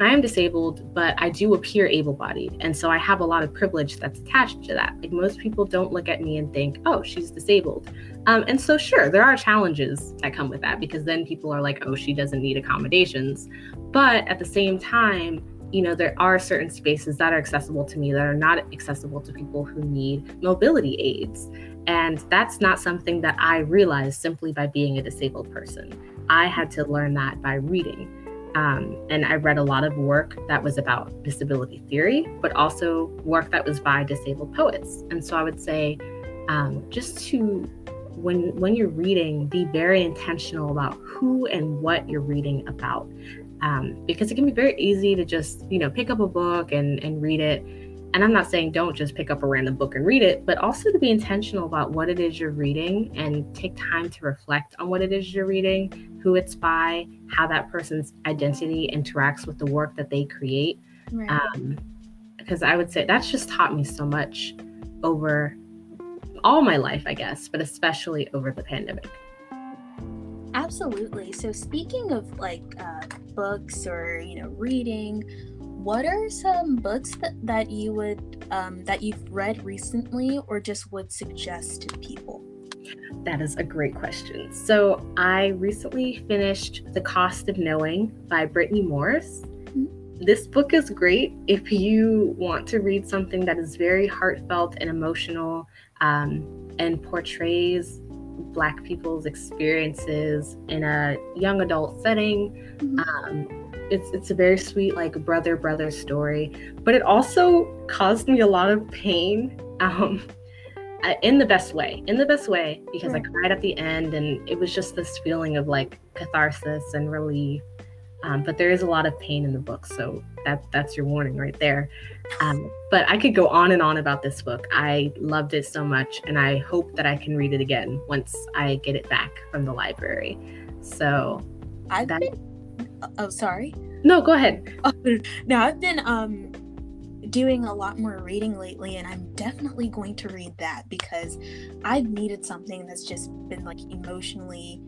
I am disabled, but I do appear able bodied. And so I have a lot of privilege that's attached to that. Like most people don't look at me and think, oh, she's disabled. Um, and so, sure, there are challenges that come with that because then people are like, oh, she doesn't need accommodations. But at the same time, you know, there are certain spaces that are accessible to me that are not accessible to people who need mobility aids. And that's not something that I realized simply by being a disabled person. I had to learn that by reading. Um, and I read a lot of work that was about disability theory, but also work that was by disabled poets. And so I would say, um, just to when when you're reading, be very intentional about who and what you're reading about, um, because it can be very easy to just you know pick up a book and and read it and I'm not saying don't just pick up a random book and read it, but also to be intentional about what it is you're reading and take time to reflect on what it is you're reading, who it's by, how that person's identity interacts with the work that they create. Right. Um, because I would say that's just taught me so much over all my life, I guess, but especially over the pandemic. Absolutely. So, speaking of like uh, books or, you know, reading, what are some books that, that you would um, that you've read recently or just would suggest to people that is a great question so i recently finished the cost of knowing by brittney morris mm-hmm. this book is great if you want to read something that is very heartfelt and emotional um, and portrays black people's experiences in a young adult setting mm-hmm. um, it's it's a very sweet like brother brother story but it also caused me a lot of pain um in the best way in the best way because right. i cried at the end and it was just this feeling of like catharsis and relief um, but there is a lot of pain in the book so that that's your warning right there. Um, but i could go on and on about this book. I loved it so much and i hope that i can read it again once i get it back from the library. So i've that, been oh sorry? No go ahead. Now i've been um doing a lot more reading lately and i'm definitely going to read that because i've needed something that's just been like emotionally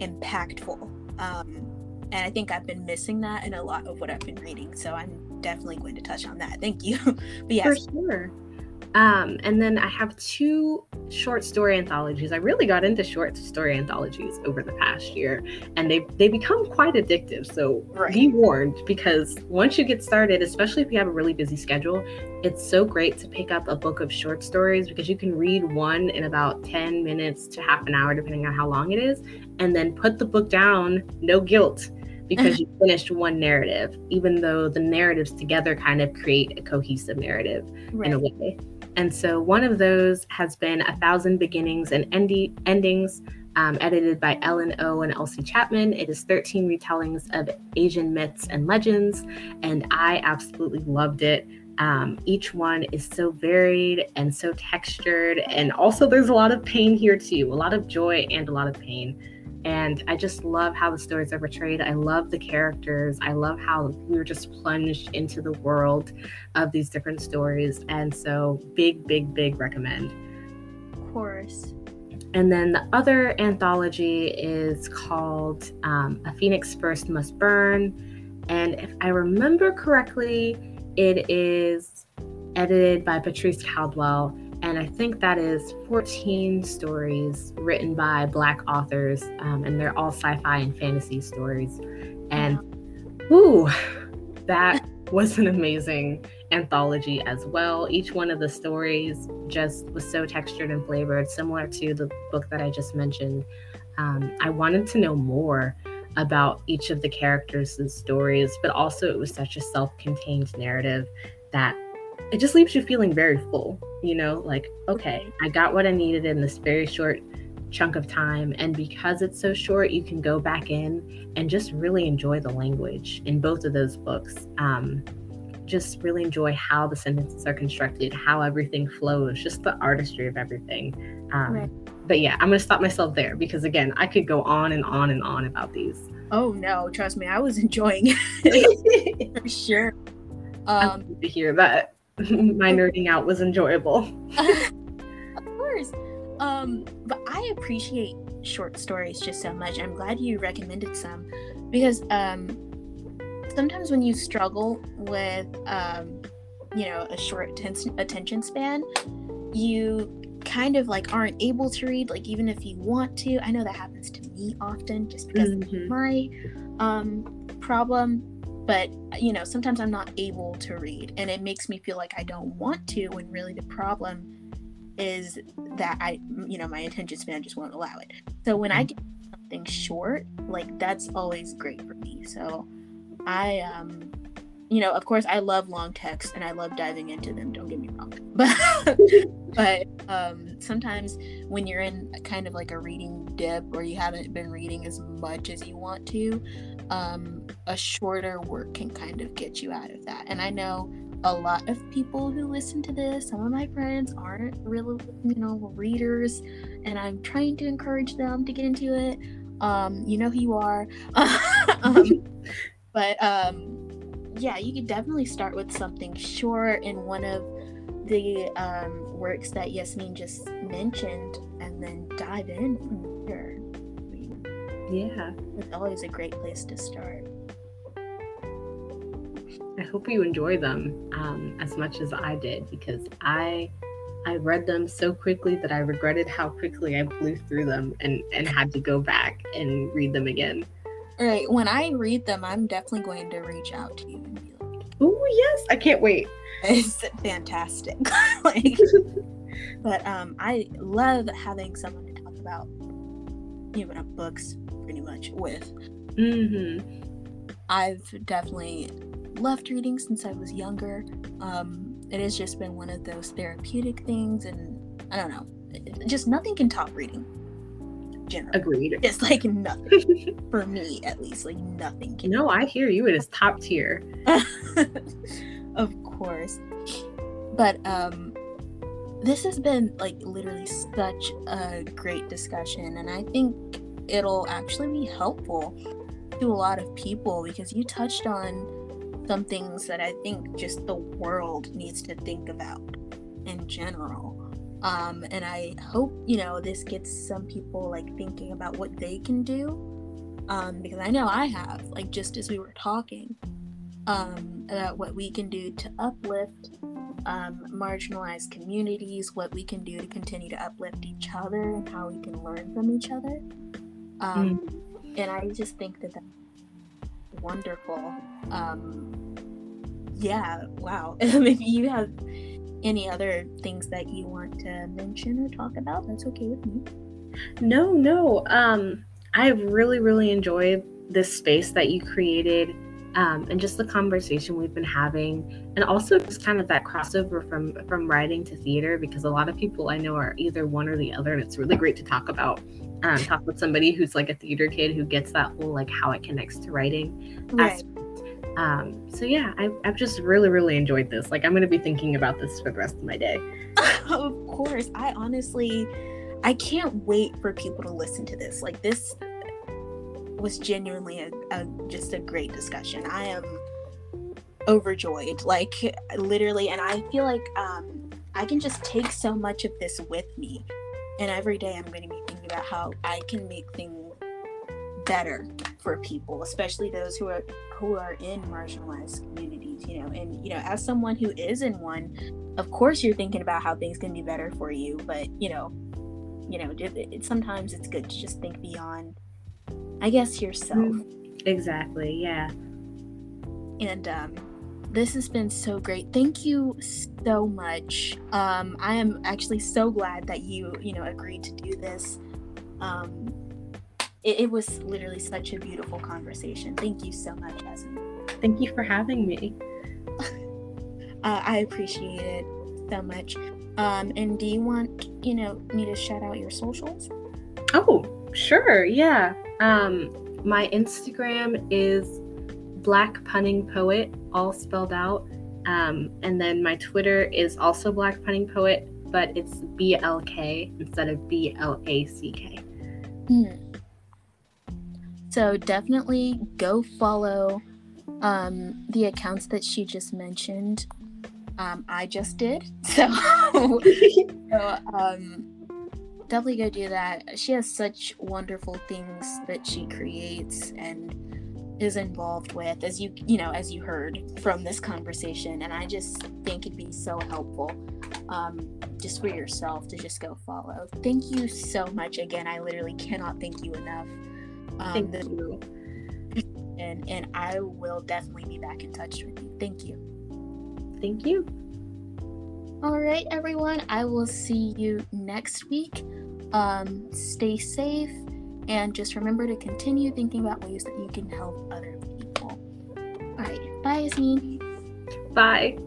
impactful. Um and i think i've been missing that in a lot of what i've been reading so i'm definitely going to touch on that. Thank you. But yes. for sure um, and then I have two short story anthologies. I really got into short story anthologies over the past year, and they they become quite addictive. So right. be warned, because once you get started, especially if you have a really busy schedule, it's so great to pick up a book of short stories because you can read one in about 10 minutes to half an hour, depending on how long it is, and then put the book down, no guilt because you finished one narrative, even though the narratives together kind of create a cohesive narrative right. in a way. And so one of those has been A Thousand Beginnings and Endi- Endings, um, edited by Ellen O and Elsie Chapman. It is 13 retellings of Asian myths and legends, and I absolutely loved it. Um, each one is so varied and so textured, and also there's a lot of pain here too, a lot of joy and a lot of pain. And I just love how the stories are portrayed. I love the characters. I love how we were just plunged into the world of these different stories. And so, big, big, big recommend. Of course. And then the other anthology is called um, A Phoenix First Must Burn. And if I remember correctly, it is edited by Patrice Caldwell and I think that is 14 stories written by Black authors, um, and they're all sci fi and fantasy stories. And ooh, that was an amazing anthology as well. Each one of the stories just was so textured and flavored, similar to the book that I just mentioned. Um, I wanted to know more about each of the characters' stories, but also it was such a self contained narrative that it just leaves you feeling very full, you know, like, okay, I got what I needed in this very short chunk of time. And because it's so short, you can go back in and just really enjoy the language in both of those books. Um, just really enjoy how the sentences are constructed, how everything flows, just the artistry of everything. Um, right. But yeah, I'm gonna stop myself there because again, I could go on and on and on about these. Oh no, trust me, I was enjoying it for sure. Um, to hear that my nerding out was enjoyable. of course, um, but I appreciate short stories just so much. I'm glad you recommended some because um, sometimes when you struggle with um, you know a short attention span you kind of like aren't able to read like even if you want to i know that happens to me often just because mm-hmm. of my um, problem but you know sometimes i'm not able to read and it makes me feel like i don't want to when really the problem is that i you know my attention span just won't allow it so when i mm. get something short like that's always great for me so I um you know, of course I love long texts and I love diving into them, don't get me wrong. But but um sometimes when you're in kind of like a reading dip or you haven't been reading as much as you want to, um a shorter work can kind of get you out of that. And I know a lot of people who listen to this, some of my friends aren't really, you know, readers, and I'm trying to encourage them to get into it. Um, you know who you are. um, but um, yeah, you could definitely start with something short in one of the um, works that Yasmin just mentioned, and then dive in from there. Yeah, it's always a great place to start. I hope you enjoy them um, as much as I did because I I read them so quickly that I regretted how quickly I blew through them and and had to go back and read them again. Right. When I read them, I'm definitely going to reach out to you and be like, "Oh yes, I can't wait." It's fantastic. like, but um, I love having someone to talk about, you know, books pretty much with. Mm-hmm. I've definitely loved reading since I was younger. Um, it has just been one of those therapeutic things, and I don't know, just nothing can top reading general. Agreed. It's like nothing for me, at least. Like nothing. Can no, I hear you. It is top tier. of course, but um, this has been like literally such a great discussion, and I think it'll actually be helpful to a lot of people because you touched on some things that I think just the world needs to think about in general. Um, and I hope, you know, this gets some people like thinking about what they can do. Um, because I know I have, like, just as we were talking, um, about what we can do to uplift um, marginalized communities, what we can do to continue to uplift each other, and how we can learn from each other. Um, mm. And I just think that that's wonderful. Um, yeah, wow. Maybe you have any other things that you want to mention or talk about, that's okay with me. No, no. Um, I've really, really enjoyed this space that you created. Um, and just the conversation we've been having and also just kind of that crossover from from writing to theater because a lot of people i know are either one or the other and it's really great to talk about um, talk with somebody who's like a theater kid who gets that whole like how it connects to writing right. Um, so yeah, I, I've just really, really enjoyed this. Like I'm going to be thinking about this for the rest of my day. of course. I honestly, I can't wait for people to listen to this. Like this was genuinely a, a just a great discussion. I am overjoyed, like literally, and I feel like um, I can just take so much of this with me. And every day I'm going to be thinking about how I can make things better for people, especially those who are who are in marginalized communities, you know. And you know, as someone who is in one, of course you're thinking about how things can be better for you, but you know, you know, it, it, sometimes it's good to just think beyond I guess yourself. Mm-hmm. Exactly. Yeah. And um this has been so great. Thank you so much. Um, I am actually so glad that you, you know, agreed to do this. Um, it, it was literally such a beautiful conversation. Thank you so much, Yasmin. Thank you for having me. uh, I appreciate it so much. Um, and do you want, you know, me to shout out your socials? Oh, sure. Yeah. Um, my Instagram is Black Punning Poet, all spelled out. Um, and then my Twitter is also Black Punning Poet, but it's B L K instead of B L A C K. Hmm. So definitely go follow um, the accounts that she just mentioned. Um, I just did. So, so um, definitely go do that. She has such wonderful things that she creates and is involved with as you you know as you heard from this conversation and i just think it'd be so helpful um, just for yourself to just go follow thank you so much again i literally cannot thank you enough um, Thank you. And, and I will definitely be back in touch with you. Thank you. Thank you. All right, everyone. I will see you next week. Um, stay safe and just remember to continue thinking about ways that you can help other people. All right. Bye, Yasmin. Bye.